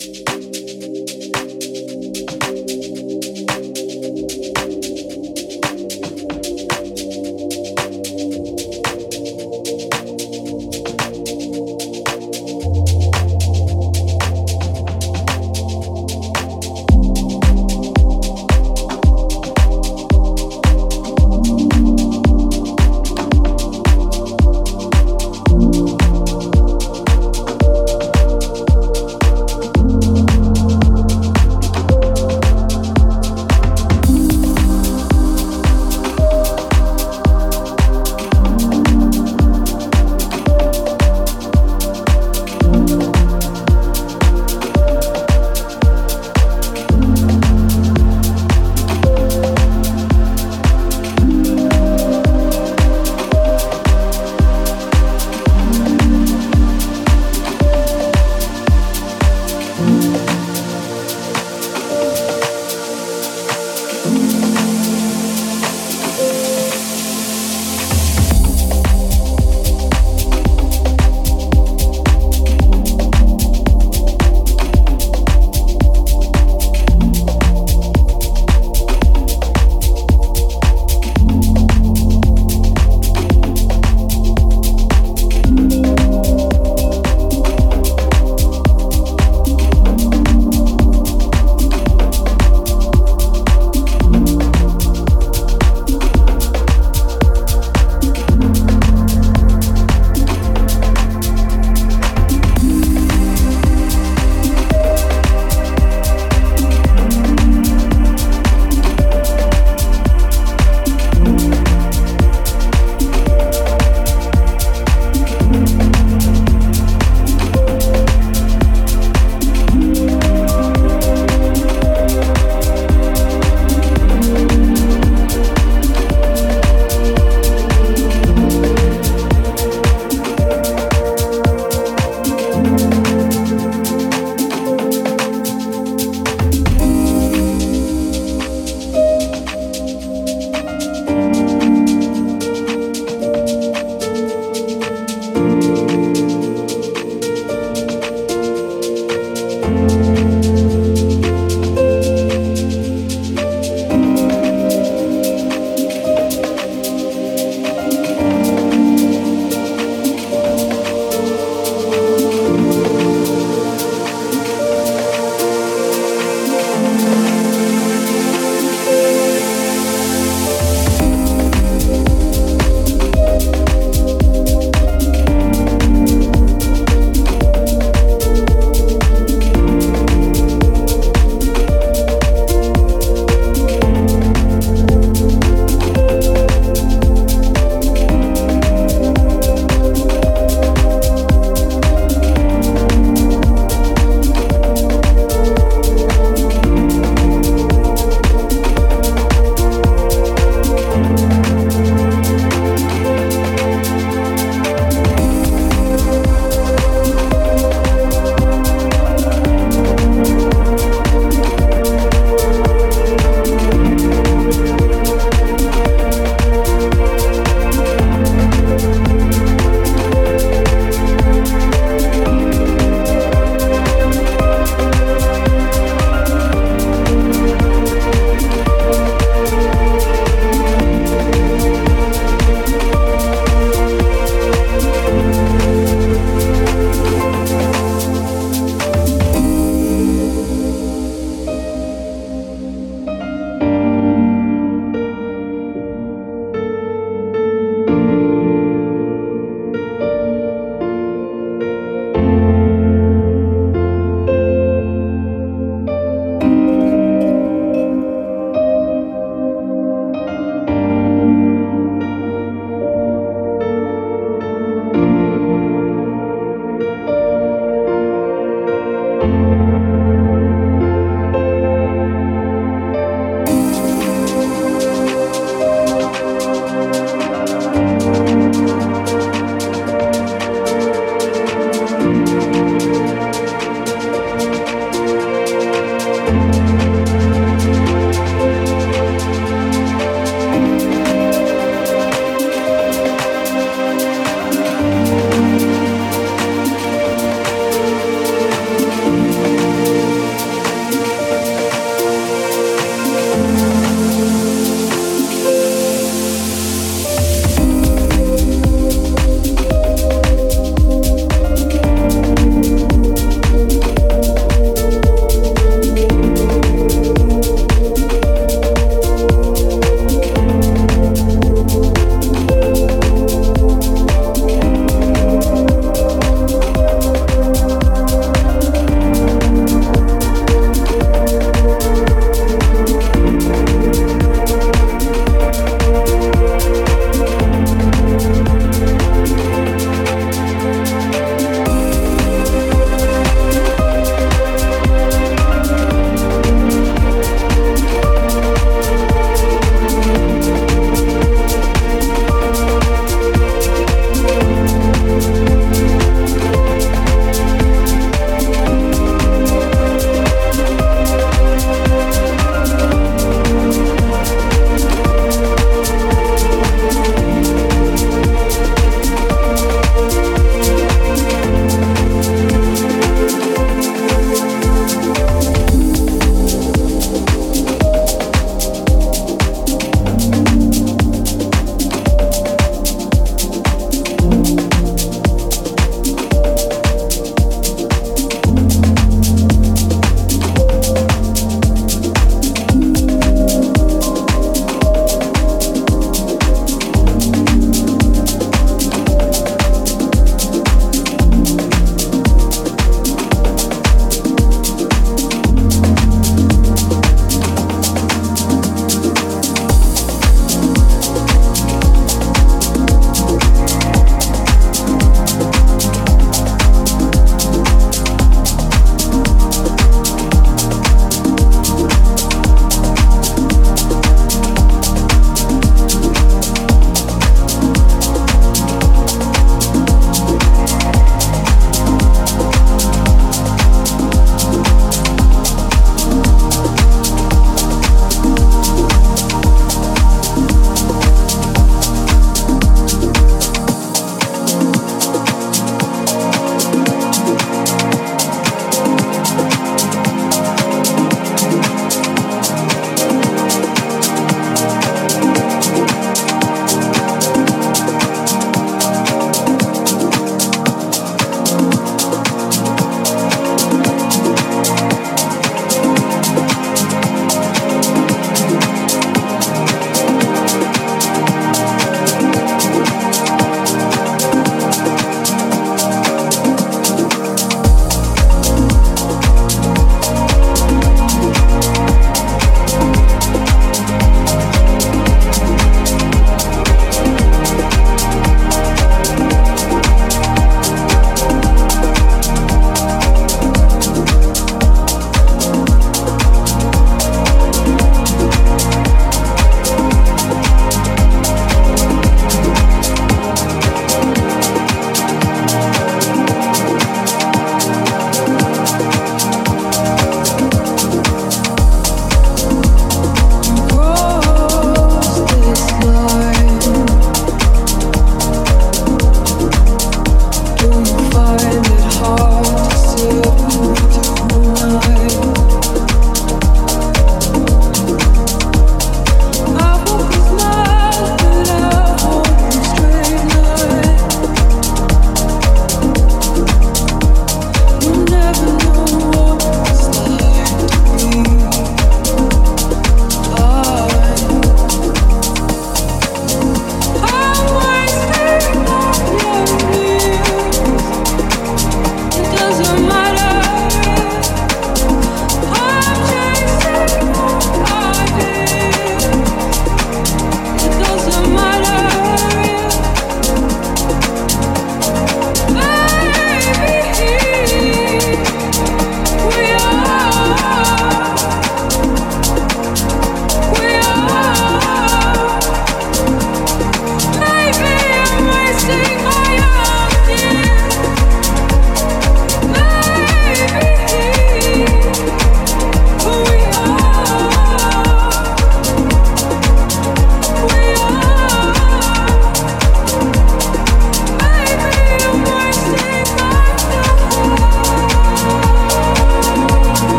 Thank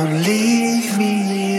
Don't leave me.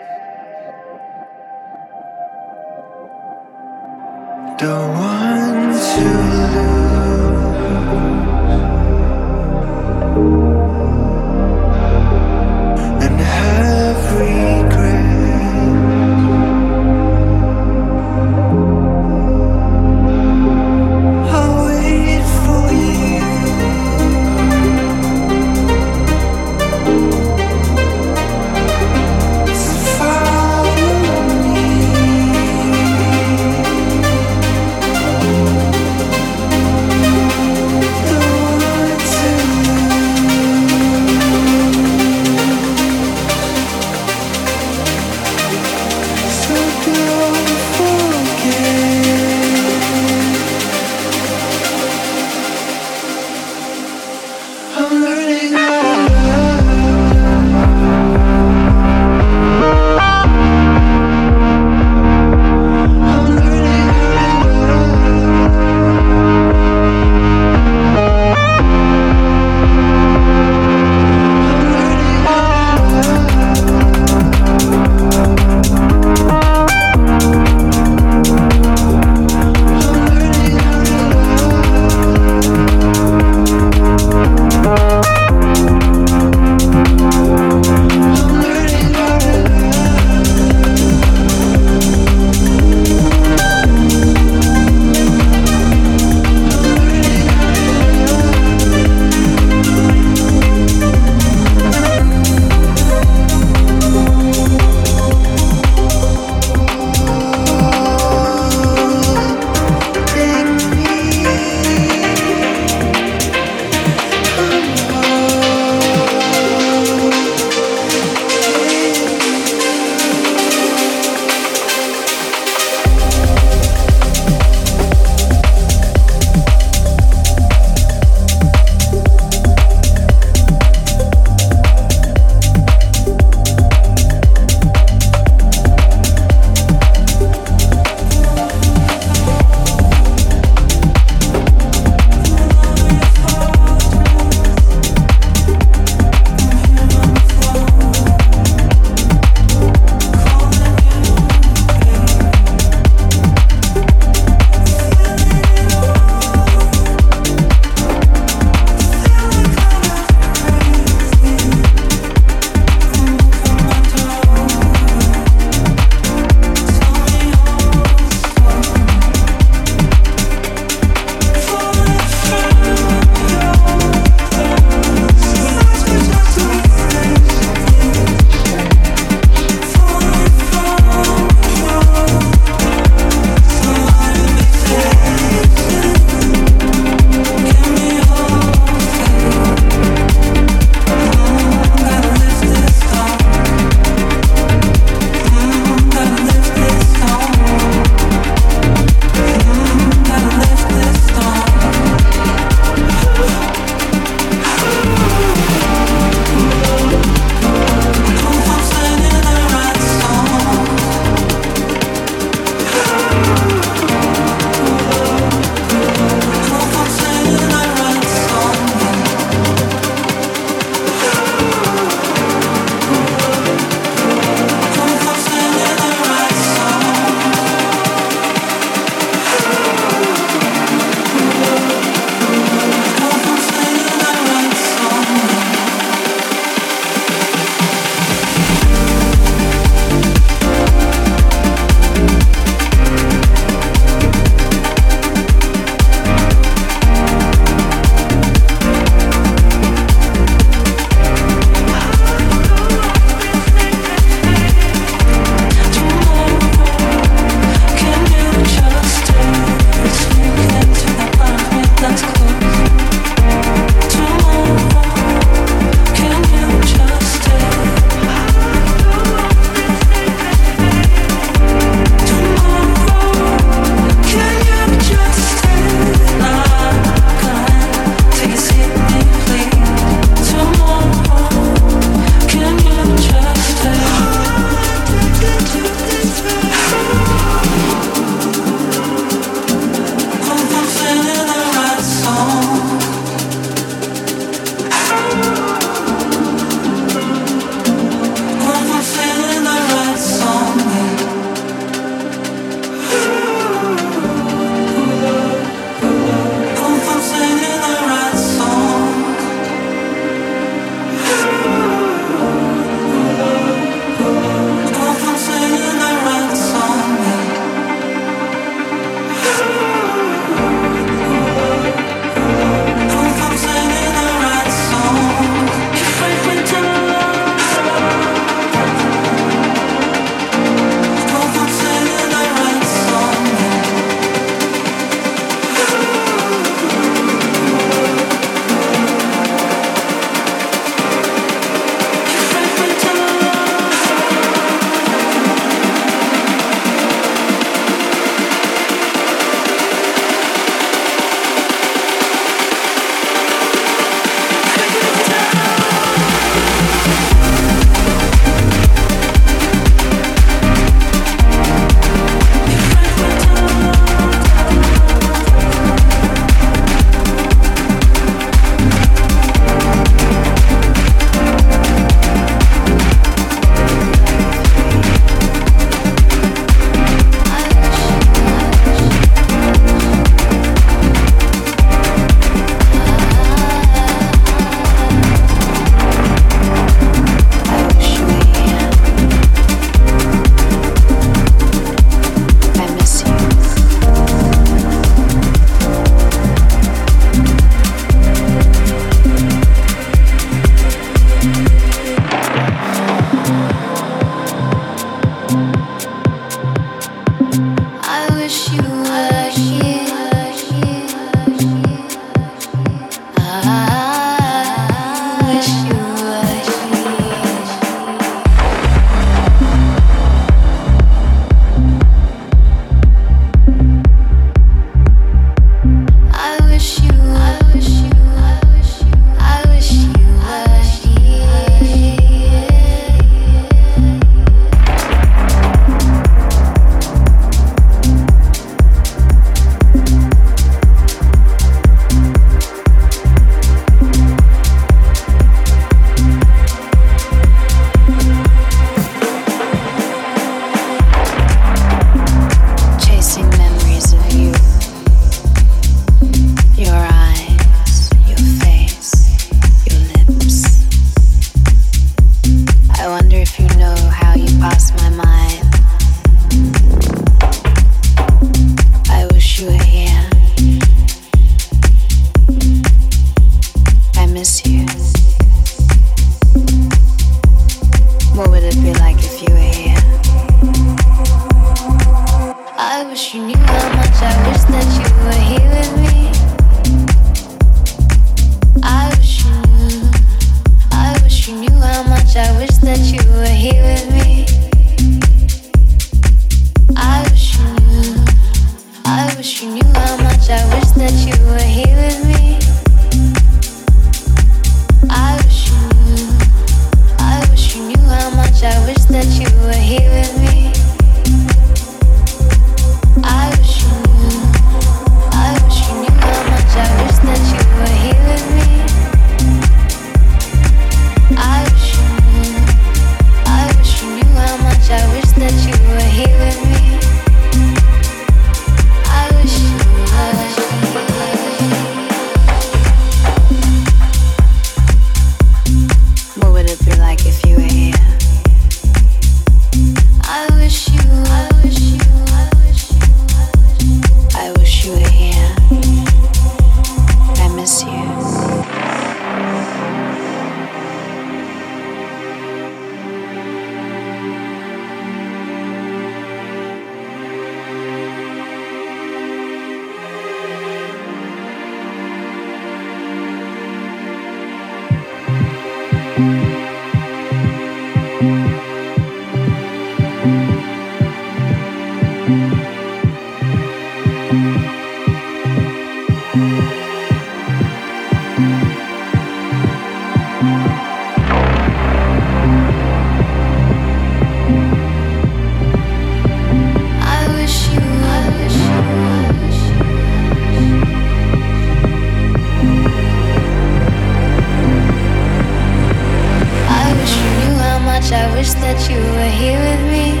wish that you were here with me.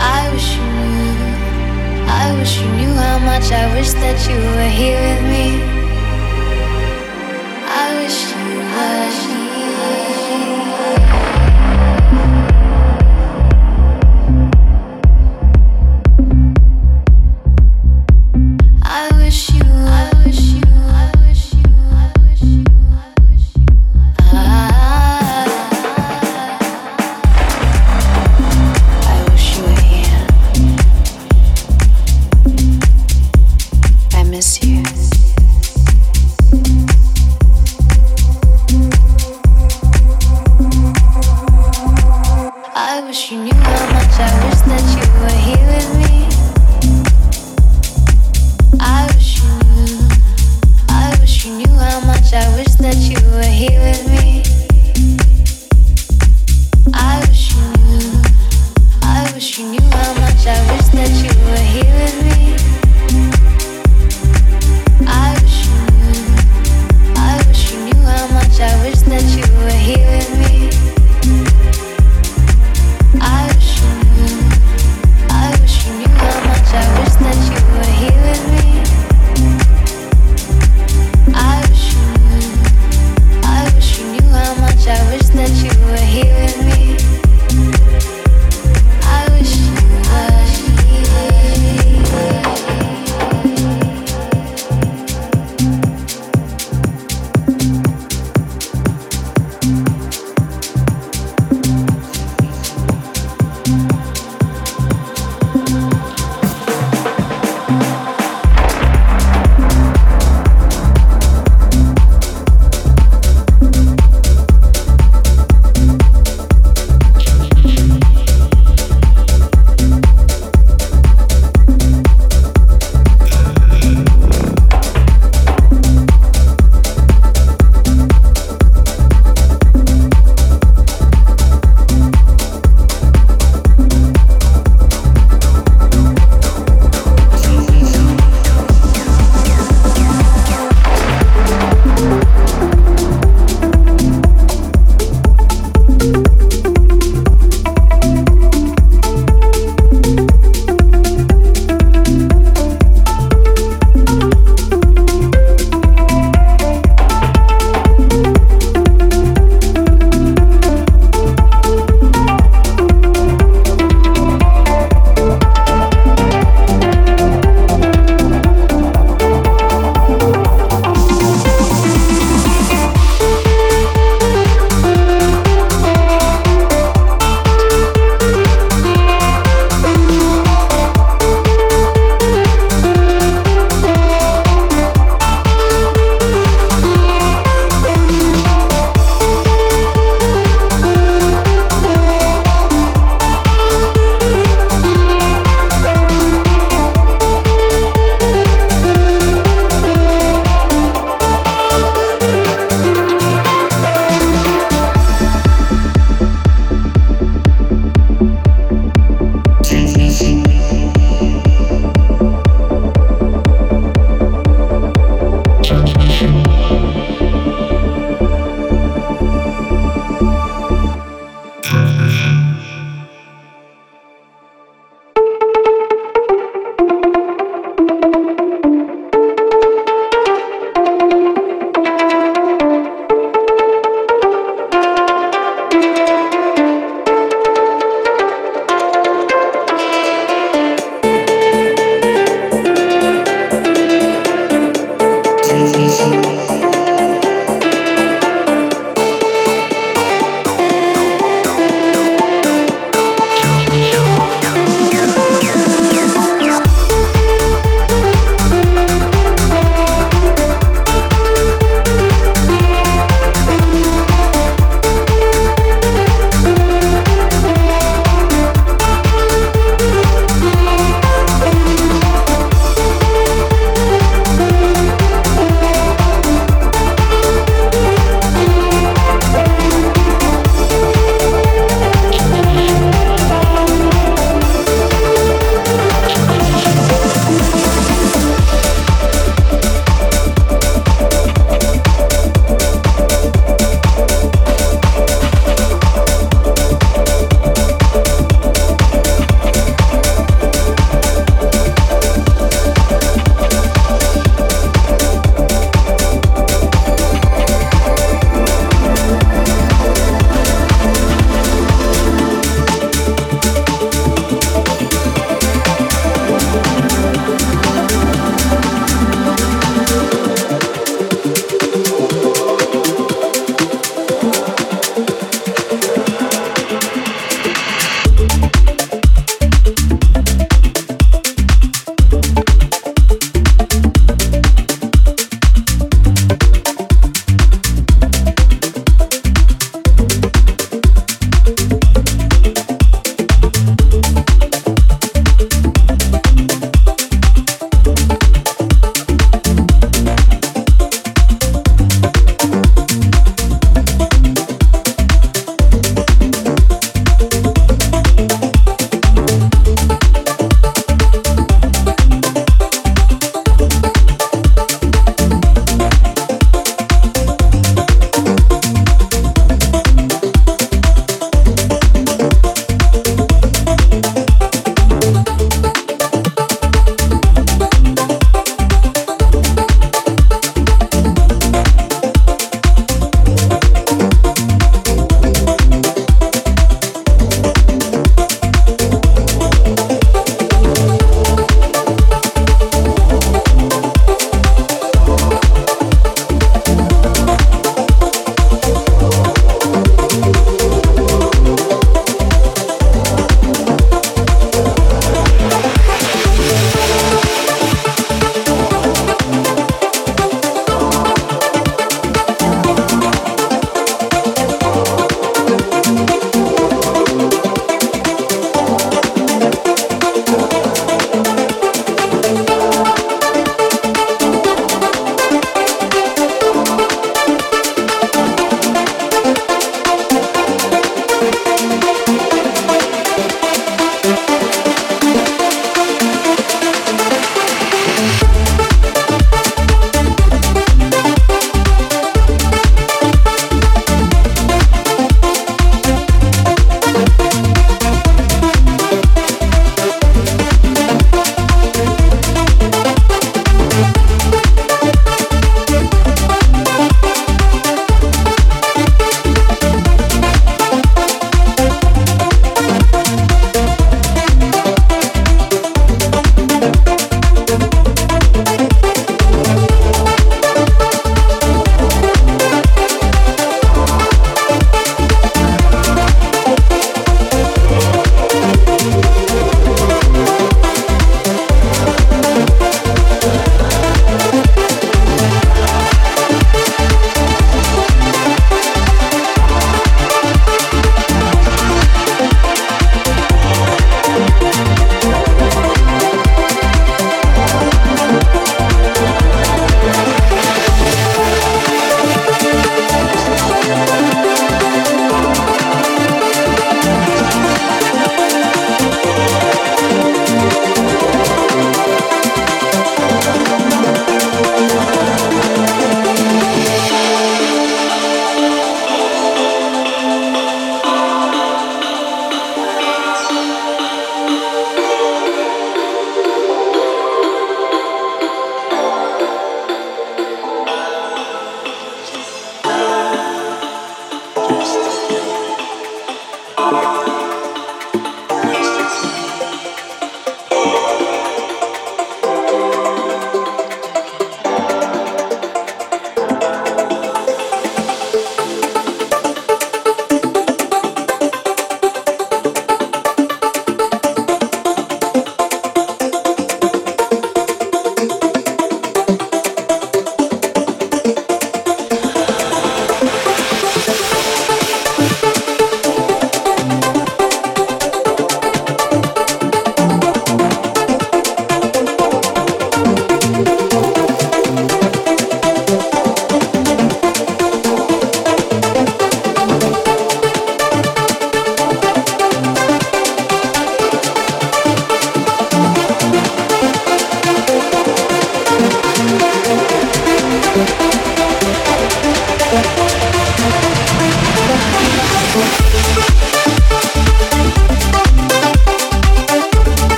I wish you knew. I wish you knew how much I wish that you were here with me.